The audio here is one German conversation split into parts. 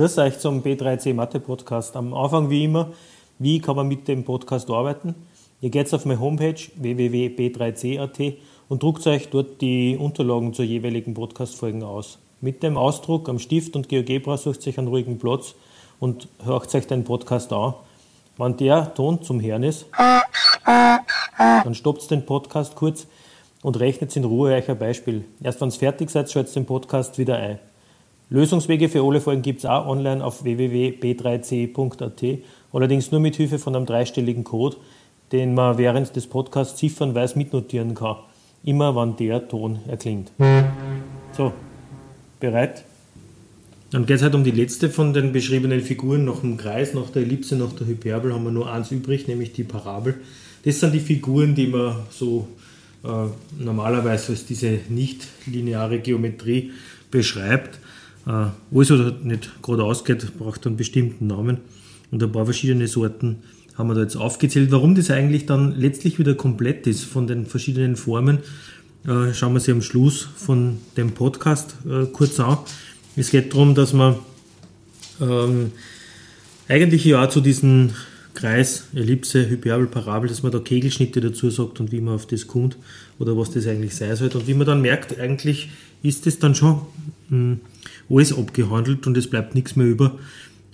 Grüß euch zum B3C Mathe Podcast. Am Anfang wie immer, wie kann man mit dem Podcast arbeiten? Ihr geht auf meine Homepage www.b3c.at und druckt euch dort die Unterlagen zur jeweiligen Podcast-Folgen aus. Mit dem Ausdruck am Stift und GeoGebra sucht euch einen ruhigen Platz und hört euch den Podcast an. Wenn der Ton zum Hören ist, dann stoppt den Podcast kurz und rechnet in Ruhe euch ein Beispiel. Erst wenn es fertig seid, schaltet den Podcast wieder ein. Lösungswege für alle Folgen gibt es auch online auf www.b3c.at, allerdings nur mit Hilfe von einem dreistelligen Code, den man während des Podcasts ziffernweise mitnotieren kann. Immer wann der Ton erklingt. So, bereit? Dann geht es halt um die letzte von den beschriebenen Figuren. Nach dem Kreis, nach der Ellipse, nach der Hyperbel haben wir nur eins übrig, nämlich die Parabel. Das sind die Figuren, die man so äh, normalerweise als diese nicht lineare Geometrie beschreibt. Äh, alles, was halt nicht gerade ausgeht, braucht einen bestimmten Namen. Und ein paar verschiedene Sorten haben wir da jetzt aufgezählt. Warum das eigentlich dann letztlich wieder komplett ist von den verschiedenen Formen, äh, schauen wir sie am Schluss von dem Podcast äh, kurz an. Es geht darum, dass man ähm, eigentlich ja zu diesen Kreis, Ellipse, Hyperbel, Parabel, dass man da Kegelschnitte dazu sagt und wie man auf das kommt oder was das eigentlich sein soll. Und wie man dann merkt, eigentlich ist das dann schon mh, hm, alles abgehandelt und es bleibt nichts mehr über.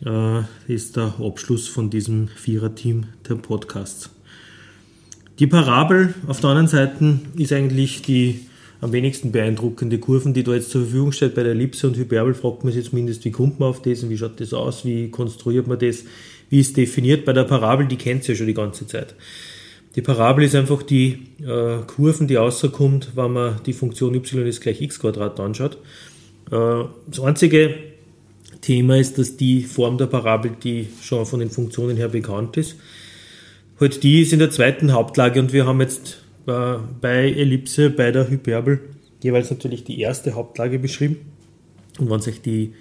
Äh, ist der Abschluss von diesem Viererteam der Podcasts. Die Parabel auf der anderen Seite ist eigentlich die am wenigsten beeindruckende Kurven, die da jetzt zur Verfügung steht. Bei der Ellipse und Hyperbel fragt man sich zumindest, wie kommt man auf das und wie schaut das aus, wie konstruiert man das, wie ist definiert. Bei der Parabel, die kennt ihr ja schon die ganze Zeit. Die Parabel ist einfach die äh, Kurven, die rauskommt, wenn man die Funktion y ist gleich x anschaut. Das einzige Thema ist, dass die Form der Parabel, die schon von den Funktionen her bekannt ist, halt die ist in der zweiten Hauptlage und wir haben jetzt äh, bei Ellipse, bei der Hyperbel jeweils natürlich die erste Hauptlage beschrieben. Und wenn sich die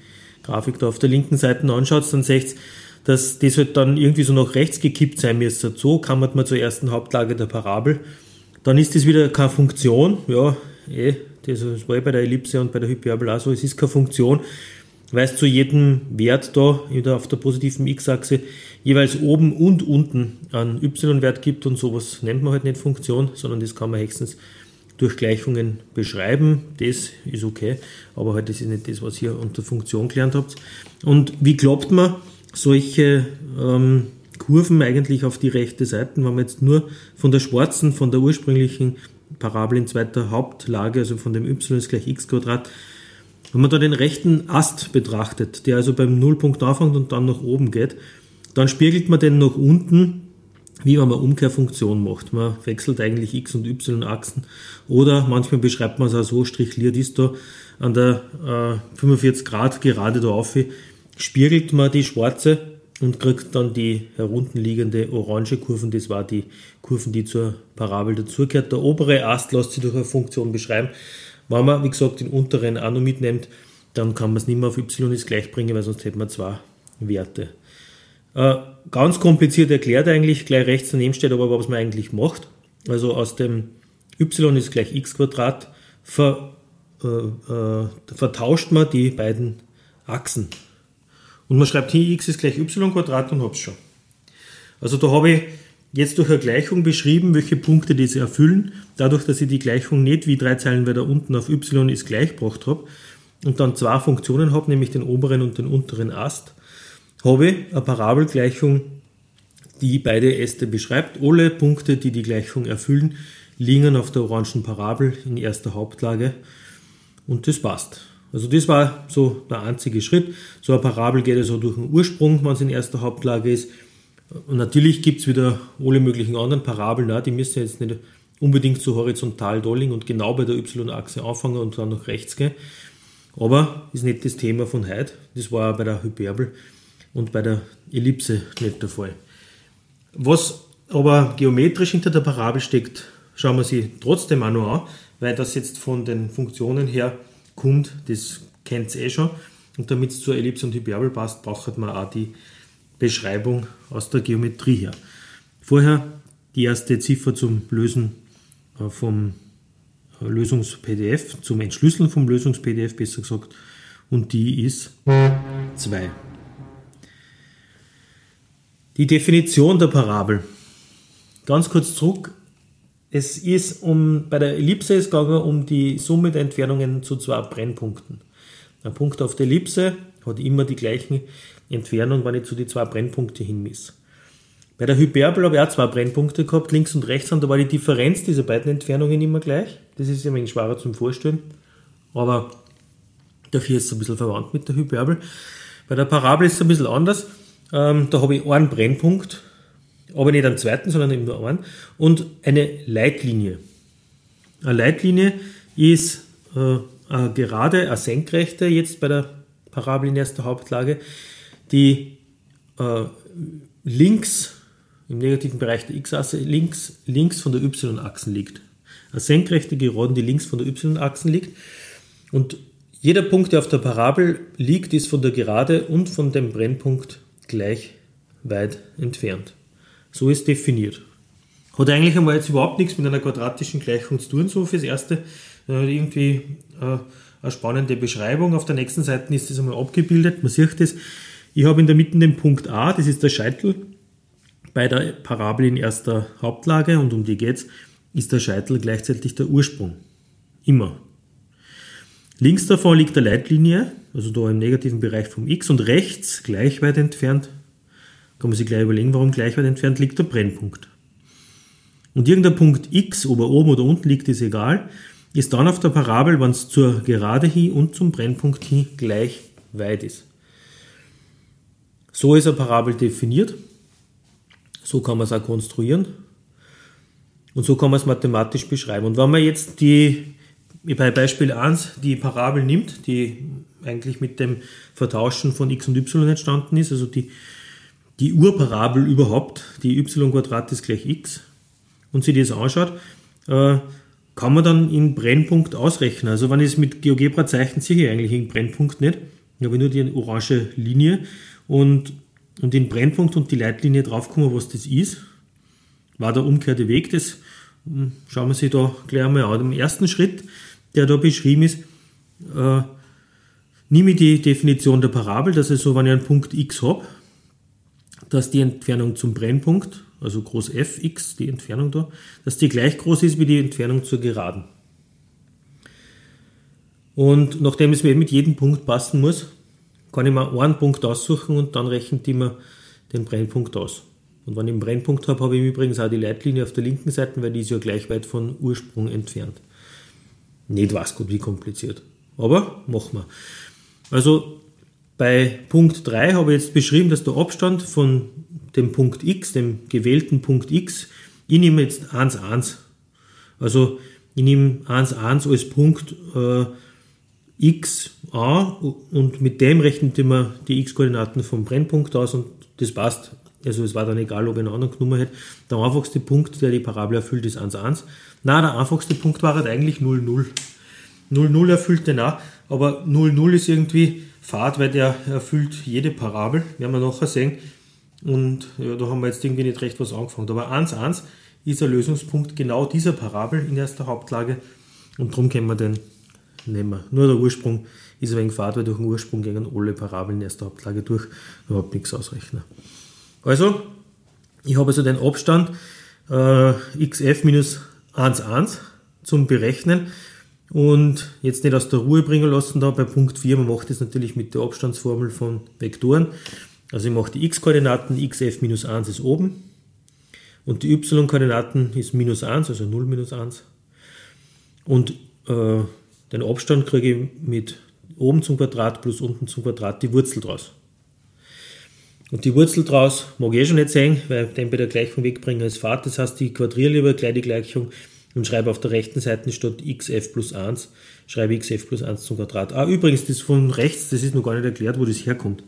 Grafik da auf der linken Seite anschaut, dann seht ihr, dass das halt dann irgendwie so nach rechts gekippt sein müsste. So kann man zur ersten Hauptlage der Parabel. Dann ist das wieder keine Funktion, ja, eh, das war bei der Ellipse und bei der Hyperbel auch so, es ist keine Funktion, weil es zu jedem Wert da auf der positiven x-Achse jeweils oben und unten einen y-Wert gibt und sowas nennt man halt nicht Funktion, sondern das kann man höchstens durch Gleichungen beschreiben. Das ist okay, aber halt das ist nicht das, was ihr unter Funktion gelernt habt. Und wie klappt man solche ähm, Kurven eigentlich auf die rechte Seite, wenn man jetzt nur von der schwarzen, von der ursprünglichen Parabel in zweiter Hauptlage, also von dem y ist gleich x Quadrat, wenn man da den rechten Ast betrachtet, der also beim Nullpunkt anfängt und dann nach oben geht, dann spiegelt man den nach unten, wie wenn man Umkehrfunktion macht. Man wechselt eigentlich x und y Achsen oder manchmal beschreibt man es auch so, strichliert ist da an der äh, 45 Grad gerade da auf, spiegelt man die schwarze und kriegt dann die herunterliegende orange Kurven. Das war die Kurven, die zur Parabel dazugehört. Der obere Ast lässt sich durch eine Funktion beschreiben. Wenn man, wie gesagt, den unteren auch noch mitnimmt, dann kann man es nicht mehr auf y ist gleich bringen, weil sonst hätte man zwei Werte. Äh, ganz kompliziert erklärt eigentlich, gleich rechts daneben steht aber, was man eigentlich macht. Also aus dem y ist gleich x Quadrat ver, äh, äh, vertauscht man die beiden Achsen. Und man schreibt hier x ist gleich y Quadrat und hab's schon. Also da habe ich jetzt durch eine Gleichung beschrieben, welche Punkte diese erfüllen. Dadurch, dass ich die Gleichung nicht wie drei Zeilen weiter unten auf y ist gleich gebracht habe und dann zwei Funktionen habe, nämlich den oberen und den unteren Ast, habe ich eine Parabelgleichung, die beide Äste beschreibt. Alle Punkte, die die Gleichung erfüllen, liegen auf der orangen Parabel in erster Hauptlage und das passt. Also das war so der einzige Schritt. So eine Parabel geht also durch den Ursprung, wenn es in erster Hauptlage ist. Und natürlich gibt es wieder alle möglichen anderen Parabeln, die müssen jetzt nicht unbedingt so horizontal liegen und genau bei der y-Achse anfangen und dann nach rechts gehen. Aber ist nicht das Thema von heute. Das war auch bei der Hyperbel und bei der Ellipse nicht der Fall. Was aber geometrisch hinter der Parabel steckt, schauen wir sie trotzdem auch noch an, weil das jetzt von den Funktionen her kommt, das kennt ihr eh schon. Und damit es zur Ellipse und Hyperbel passt, braucht man auch die Beschreibung aus der Geometrie her. Vorher die erste Ziffer zum Lösen äh, vom äh, Lösungs-PDF, zum Entschlüsseln vom Lösungs-PDF besser gesagt, und die ist 2. Die Definition der Parabel. Ganz kurz zurück, es ist um, bei der Ellipse ist gegangen um die Summe der Entfernungen zu zwei Brennpunkten. Ein Punkt auf der Ellipse hat immer die gleichen Entfernung, wenn ich zu die zwei Brennpunkte hinmiss. Bei der Hyperbel habe ich auch zwei Brennpunkte gehabt, links und rechts, und da war die Differenz dieser beiden Entfernungen immer gleich. Das ist ein wenig schwerer zum Vorstellen, aber dafür ist es ein bisschen verwandt mit der Hyperbel. Bei der Parabel ist es ein bisschen anders. Ähm, da habe ich einen Brennpunkt, aber nicht einen zweiten, sondern nur einen, und eine Leitlinie. Eine Leitlinie ist äh, eine gerade, eine senkrechte, jetzt bei der Parabel in erster Hauptlage, die äh, links, im negativen Bereich der x-Achse, links, links von der y-Achse liegt. Eine senkrechte Gerade, die links von der y-Achse liegt. Und jeder Punkt, der auf der Parabel liegt, ist von der Gerade und von dem Brennpunkt gleich weit entfernt. So ist definiert. Hat eigentlich einmal jetzt überhaupt nichts mit einer quadratischen Gleichung zu tun, so fürs Erste. Äh, irgendwie äh, eine spannende Beschreibung. Auf der nächsten Seite ist das einmal abgebildet. Man sieht es. Ich habe in der Mitte den Punkt A, das ist der Scheitel. Bei der Parabel in erster Hauptlage, und um die geht es, ist der Scheitel gleichzeitig der Ursprung. Immer. Links davon liegt der Leitlinie, also da im negativen Bereich vom x, und rechts, gleich weit entfernt, kann man sich gleich überlegen, warum gleich weit entfernt liegt der Brennpunkt. Und irgendein Punkt x, ob er oben oder unten liegt, ist egal, ist dann auf der Parabel, wenn es zur Gerade hin und zum Brennpunkt hin gleich weit ist. So ist eine Parabel definiert. So kann man es auch konstruieren. Und so kann man es mathematisch beschreiben. Und wenn man jetzt die bei Beispiel 1 die Parabel nimmt, die eigentlich mit dem Vertauschen von x und y entstanden ist, also die, die Urparabel überhaupt, die y ist gleich x, und sich das anschaut, äh, kann man dann in Brennpunkt ausrechnen. Also wenn ich es mit GeoGebra zeichne, sehe ich eigentlich den Brennpunkt nicht. Ich habe nur die orange Linie und, und den Brennpunkt und die Leitlinie draufkommen, was das ist. War der umgekehrte Weg, das hm, schauen wir sich da gleich einmal an. Im ersten Schritt der da beschrieben ist, äh, nehme ich die Definition der Parabel, dass ich so, wenn ich einen Punkt x habe, dass die Entfernung zum Brennpunkt, also groß fx, die Entfernung da, dass die gleich groß ist wie die Entfernung zur Geraden. Und nachdem es mir mit jedem Punkt passen muss, kann ich mir einen Punkt aussuchen und dann rechnet die mir den Brennpunkt aus. Und wenn ich einen Brennpunkt habe, habe ich übrigens auch die Leitlinie auf der linken Seite, weil die ist ja gleich weit von Ursprung entfernt. Nicht weiß gut, wie kompliziert. Aber machen wir. Also bei Punkt 3 habe ich jetzt beschrieben, dass der Abstand von dem Punkt x, dem gewählten Punkt x, ich nehme jetzt 1, 1. Also ich nehme 1, 1 als Punkt äh, x a und mit dem rechnet immer die x-Koordinaten vom Brennpunkt aus und das passt. Also es war dann egal, ob ich einen anderen genommen hätte. Der einfachste Punkt, der die Parabel erfüllt, ist 1, 1. Na, der einfachste Punkt war halt eigentlich 0, 0. 0, 0 erfüllt den auch, aber 0, 0 ist irgendwie Fahrt, weil der erfüllt jede Parabel, werden wir nachher sehen. Und ja, da haben wir jetzt irgendwie nicht recht was angefangen. Aber 1, 1 ist der Lösungspunkt genau dieser Parabel in erster Hauptlage und darum können wir den nehmen. Nur der Ursprung ist ein wenig Fahrt, weil durch den Ursprung gehen alle Parabeln in erster Hauptlage durch, überhaupt nichts ausrechnen. Also, ich habe also den Abstand äh, xf minus 1, 1 zum Berechnen und jetzt nicht aus der Ruhe bringen lassen da bei Punkt 4. Man macht das natürlich mit der Abstandsformel von Vektoren. Also ich mache die x-Koordinaten, xf minus 1 ist oben und die y-Koordinaten ist minus 1, also 0 minus 1. Und äh, den Abstand kriege ich mit oben zum Quadrat plus unten zum Quadrat die Wurzel draus. Und die Wurzel draus mag ich eh schon nicht sehen, weil den bei der Gleichung wegbringen als Pfad. Das heißt, ich quadriere lieber gleich die Gleichung und schreibe auf der rechten Seite statt xf plus 1, schreibe xf plus 1 zum Quadrat. Ah, übrigens, das von rechts, das ist noch gar nicht erklärt, wo das herkommt.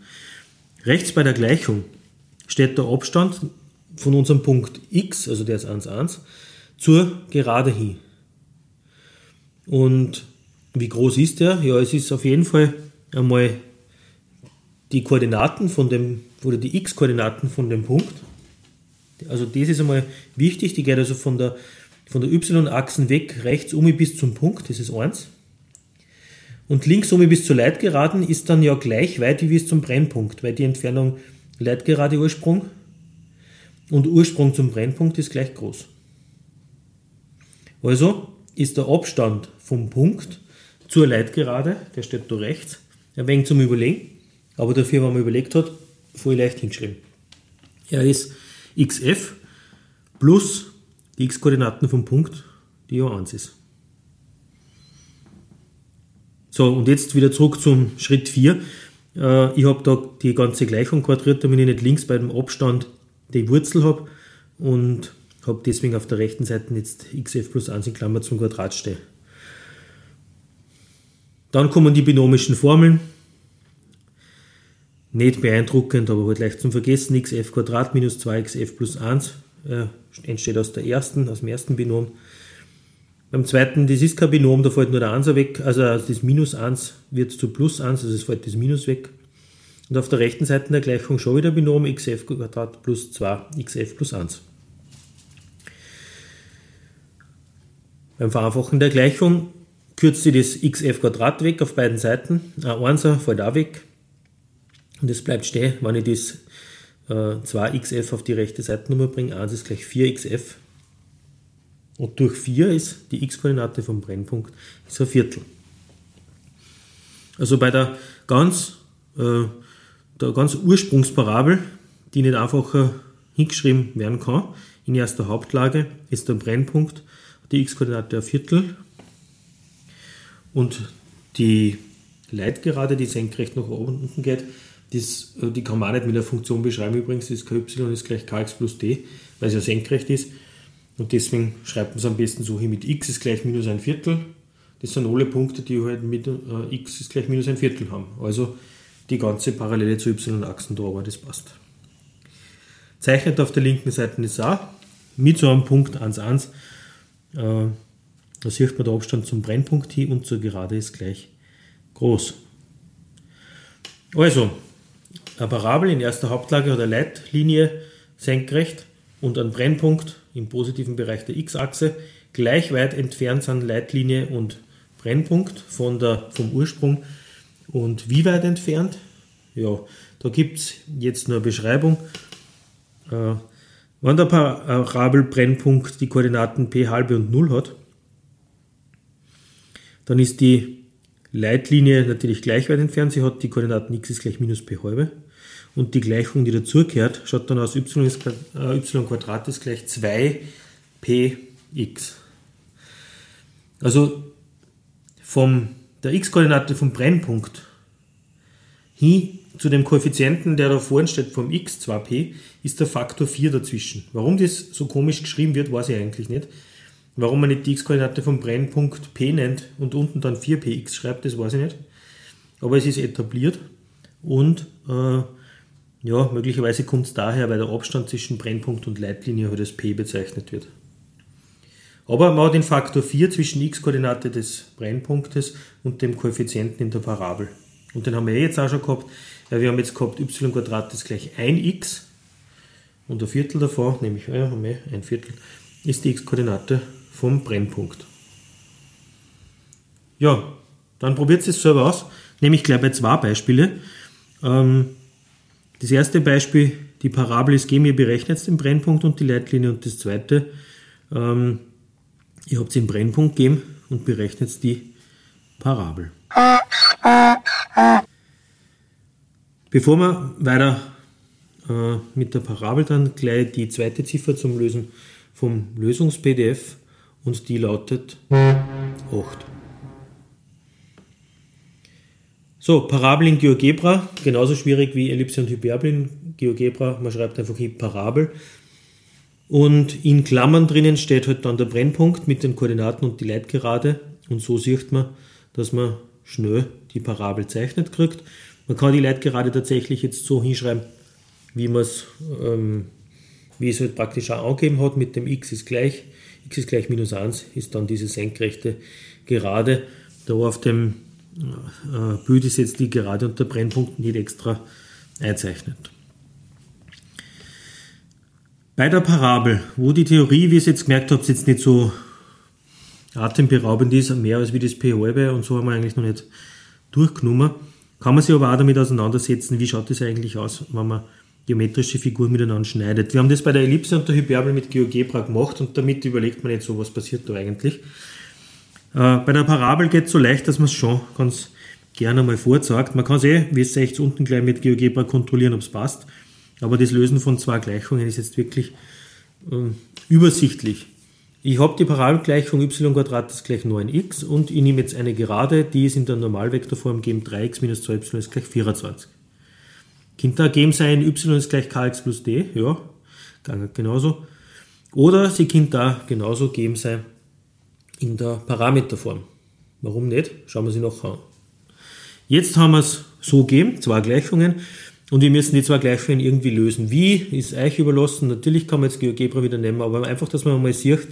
Rechts bei der Gleichung steht der Abstand von unserem Punkt x, also der ist 1, 1, zur Gerade hin. Und wie groß ist der? Ja, es ist auf jeden Fall einmal die Koordinaten von dem, oder die x-Koordinaten von dem Punkt. Also das ist einmal wichtig, die geht also von der, von der y-Achsen weg, rechts um bis zum Punkt, das ist 1. Und links um bis zur Leitgeraden ist dann ja gleich weit wie bis zum Brennpunkt, weil die Entfernung Leitgerade Ursprung und Ursprung zum Brennpunkt ist gleich groß. Also ist der Abstand vom Punkt zur Leitgerade, der steht da rechts, ein wenig zum Überlegen, aber dafür, wenn man überlegt hat, voll leicht hingeschrieben. Er ist xf plus die x-Koordinaten vom Punkt, die ja 1 ist. So, und jetzt wieder zurück zum Schritt 4. Äh, ich habe da die ganze Gleichung quadriert, damit ich nicht links bei dem Abstand die Wurzel habe und habe deswegen auf der rechten Seite jetzt xf plus 1 in Klammer zum Quadrat stehen. Dann kommen die binomischen Formeln. Nicht beeindruckend, aber halt leicht zum Vergessen. xf Quadrat minus 2xf plus 1 äh, entsteht aus der ersten, aus dem ersten Binom. Beim zweiten, das ist kein Binom, da fällt nur der 1 weg, also das Minus 1 wird zu Plus 1, also es fällt das Minus weg. Und auf der rechten Seite der Gleichung schon wieder Binom xf plus 2 xf plus 1. Beim Vereinfachen der Gleichung kürzt sie das xf weg auf beiden Seiten. Ein 1 fällt auch weg. Und es bleibt stehen, wenn ich das äh, 2xf auf die rechte Seitennummer bringe. 1 ist gleich 4xf und durch 4 ist die x-Koordinate vom Brennpunkt ist ein Viertel. Also bei der ganz, äh, der ganz Ursprungsparabel, die nicht einfacher hingeschrieben werden kann, in erster Hauptlage ist der Brennpunkt die x-Koordinate ein Viertel und die Leitgerade, die senkrecht nach oben und unten geht, das, äh, die kann man auch nicht mit einer Funktion beschreiben übrigens, das ky ist gleich kx plus d, weil es ja senkrecht ist. Und deswegen schreibt man es am besten so hier mit x ist gleich minus ein Viertel. Das sind alle Punkte, die halt mit äh, x ist gleich minus ein Viertel haben. Also die ganze Parallele zu y-Achsen da, aber das passt. Zeichnet auf der linken Seite ist auch mit so einem Punkt 1, 1. Äh, da sieht man der Abstand zum Brennpunkt hier und zur Gerade ist gleich groß. Also, Parabel in erster Hauptlage eine Leitlinie senkrecht und ein Brennpunkt im positiven Bereich der x-Achse. Gleich weit entfernt sind Leitlinie und Brennpunkt von der, vom Ursprung. Und wie weit entfernt? Ja, da gibt es jetzt nur eine Beschreibung. Äh, wenn der Parabelbrennpunkt die Koordinaten p halbe und 0 hat, dann ist die Leitlinie natürlich gleich weit entfernt. Sie hat die Koordinaten x ist gleich minus p halbe und die Gleichung, die dazugehört, schaut dann aus y, ist, äh, y Quadrat ist gleich 2px. Also vom der x-Koordinate vom Brennpunkt hin zu dem Koeffizienten, der da vorne steht, vom x 2p, ist der Faktor 4 dazwischen. Warum das so komisch geschrieben wird, weiß ich eigentlich nicht. Warum man nicht die x-Koordinate vom Brennpunkt p nennt und unten dann 4px schreibt, das weiß ich nicht. Aber es ist etabliert und äh, ja, möglicherweise kommt es daher, weil der Abstand zwischen Brennpunkt und Leitlinie halt als P bezeichnet wird. Aber man hat den Faktor 4 zwischen x-Koordinate des Brennpunktes und dem Koeffizienten in der Parabel. Und den haben wir jetzt auch schon gehabt. Ja, wir haben jetzt gehabt y ist gleich 1x und ein Viertel davon, nämlich ja, ein Viertel, ist die x-Koordinate vom Brennpunkt. Ja, dann probiert es selber aus, nämlich gleich bei zwei Beispiele. Ähm, das erste Beispiel, die Parabel ist G, ihr berechnet den Brennpunkt und die Leitlinie und das zweite, ähm, ihr habt den Brennpunkt gegeben und berechnet die Parabel. Bevor wir weiter äh, mit der Parabel dann gleich die zweite Ziffer zum Lösen vom Lösungs-PDF und die lautet 8. So, Parabel in GeoGebra, genauso schwierig wie Ellipse und Hyperbel in GeoGebra. Man schreibt einfach hier Parabel. Und in Klammern drinnen steht halt dann der Brennpunkt mit den Koordinaten und die Leitgerade. Und so sieht man, dass man schnell die Parabel zeichnet kriegt. Man kann die Leitgerade tatsächlich jetzt so hinschreiben, wie man es, ähm, wie es halt praktisch auch angegeben hat, mit dem x ist gleich, x ist gleich minus 1, ist dann diese senkrechte Gerade. Da auf dem äh, Bild ist jetzt die gerade unter Brennpunkten nicht extra einzeichnet. Bei der Parabel, wo die Theorie, wie ihr es jetzt gemerkt habt, jetzt nicht so atemberaubend ist, mehr als wie das P halbe und so haben wir eigentlich noch nicht durchgenommen, kann man sich aber auch damit auseinandersetzen, wie schaut es eigentlich aus, wenn man geometrische Figuren miteinander schneidet. Wir haben das bei der Ellipse und der Hyperbel mit GeoGebra gemacht und damit überlegt man jetzt so, was passiert da eigentlich. Äh, bei der Parabel geht es so leicht, dass man es schon ganz gerne mal vorzeigt. Man kann es eh, wie es rechts unten gleich mit GeoGebra kontrollieren, ob es passt. Aber das Lösen von zwei Gleichungen ist jetzt wirklich äh, übersichtlich. Ich habe die Parabelgleichung y ist gleich 9x und ich nehme jetzt eine Gerade, die ist in der Normalvektorform geben 3x minus 2y ist gleich 24. Könnte ergeben sein, y ist gleich kx plus d, ja, genauso. Oder sie könnte da genauso geben sein in der Parameterform. Warum nicht? Schauen wir sie noch an. Jetzt haben wir es so gegeben, zwei Gleichungen, und wir müssen die zwei Gleichungen irgendwie lösen. Wie, ist euch überlassen. Natürlich kann man jetzt GeoGebra wieder nehmen, aber einfach, dass man mal sieht,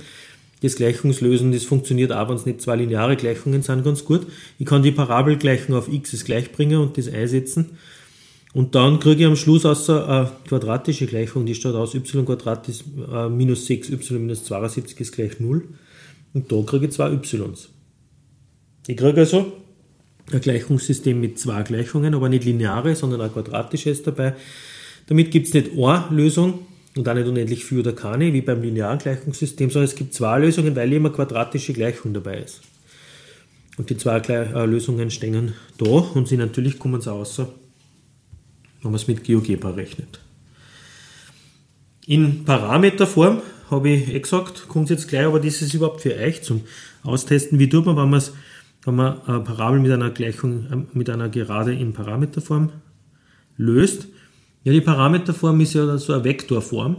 das Gleichungslösen, das funktioniert auch, wenn es nicht zwei lineare Gleichungen sind, ganz gut. Ich kann die Parabelgleichung auf x ist gleich bringen und das einsetzen. Und dann kriege ich am Schluss außer eine quadratische Gleichung, die steht aus y ist äh, minus 6y minus 72 ist gleich 0. Und da kriege ich zwei y's. Ich kriege also ein Gleichungssystem mit zwei Gleichungen, aber nicht lineare, sondern ein quadratisches dabei. Damit gibt es nicht eine Lösung und auch nicht unendlich viel oder keine, wie beim linearen Gleichungssystem, sondern es gibt zwei Lösungen, weil immer quadratische Gleichung dabei ist. Und die zwei äh, Lösungen stehen da und sie natürlich kommen sie außer wenn man es mit GeoGebra rechnet. In Parameterform habe ich eh gesagt, kommt jetzt gleich, aber das ist überhaupt für euch zum Austesten. Wie tut man, wenn, wenn man eine Parabel mit einer Gleichung, äh, mit einer Gerade in Parameterform löst? Ja, die Parameterform ist ja so eine Vektorform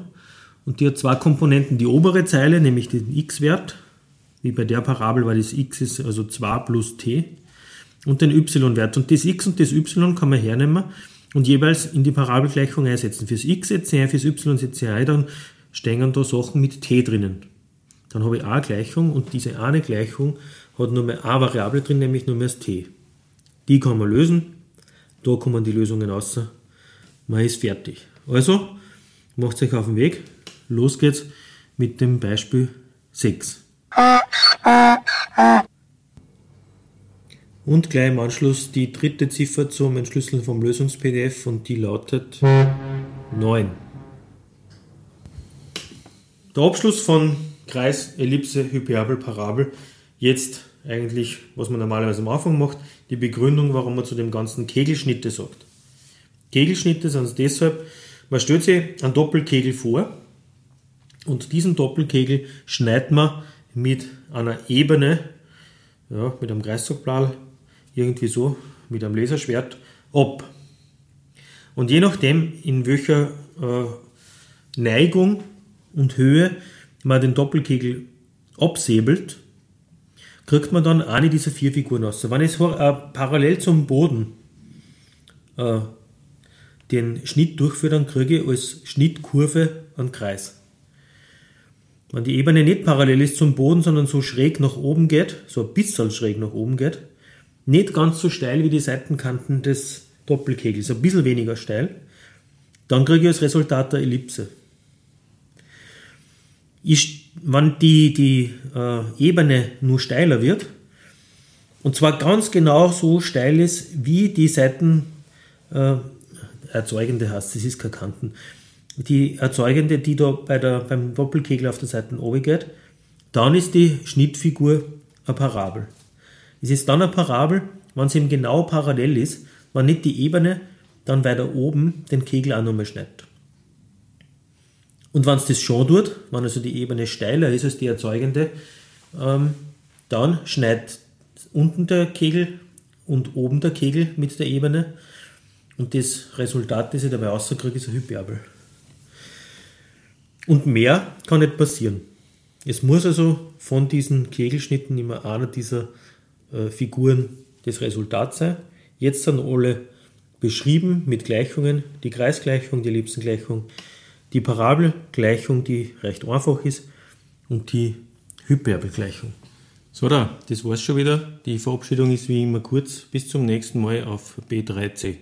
und die hat zwei Komponenten. Die obere Zeile, nämlich den x-Wert, wie bei der Parabel, weil das x ist also 2 plus t, und den y-Wert. Und das x und das y kann man hernehmen und jeweils in die Parabelgleichung einsetzen. Fürs x setze ich ein, fürs y setze ich ein, dann stehen da Sachen mit t drinnen. Dann habe ich eine Gleichung und diese eine Gleichung hat nur mehr eine Variable drin, nämlich nur mehr das t. Die kann man lösen, da kommen die Lösungen raus, man ist fertig. Also, macht euch auf den Weg, los geht's mit dem Beispiel 6. Und gleich im Anschluss die dritte Ziffer zum Entschlüsseln vom Lösungs-PDF und die lautet 9. Der Abschluss von Kreis, Ellipse, Hyperbel, Parabel. Jetzt eigentlich, was man normalerweise am Anfang macht, die Begründung, warum man zu dem ganzen Kegelschnitte sagt. Kegelschnitte sind es deshalb, man stellt sich einen Doppelkegel vor und diesen Doppelkegel schneidet man mit einer Ebene, ja, mit einem Kreissagblatt irgendwie so mit einem Laserschwert ab. Und je nachdem, in welcher äh, Neigung und Höhe man den Doppelkegel absäbelt, kriegt man dann eine dieser vier Figuren aus. Wenn ich äh, parallel zum Boden äh, den Schnitt durchführe, dann kriege ich als Schnittkurve einen Kreis. Wenn die Ebene nicht parallel ist zum Boden, sondern so schräg nach oben geht, so ein bisschen schräg nach oben geht, nicht ganz so steil wie die Seitenkanten des Doppelkegels, ein bisschen weniger steil. Dann kriege ich als Resultat der Ellipse. Ich, wenn die, die äh, Ebene nur steiler wird, und zwar ganz genau so steil ist, wie die Seiten äh, erzeugende heißt, das ist kein Kanten, die erzeugende, die da bei der, beim Doppelkegel auf der Seite oben geht, dann ist die Schnittfigur eine Parabel. Es ist dann eine Parabel, wenn sie ihm genau parallel ist, wenn nicht die Ebene dann weiter oben den Kegel auch nochmal schneidet. Und wenn es das schon tut, wenn also die Ebene steiler ist als die erzeugende, ähm, dann schneidet unten der Kegel und oben der Kegel mit der Ebene und das Resultat, das ich dabei rauskriege, ist ein Hyperbel. Und mehr kann nicht passieren. Es muss also von diesen Kegelschnitten immer einer dieser äh, Figuren das Resultat sein. Jetzt sind alle beschrieben mit Gleichungen, die Kreisgleichung, die Ellipsengleichung, die Parabelgleichung, die recht einfach ist, und die Hyperbelgleichung. So, da, das war's schon wieder. Die Verabschiedung ist wie immer kurz. Bis zum nächsten Mal auf B3C.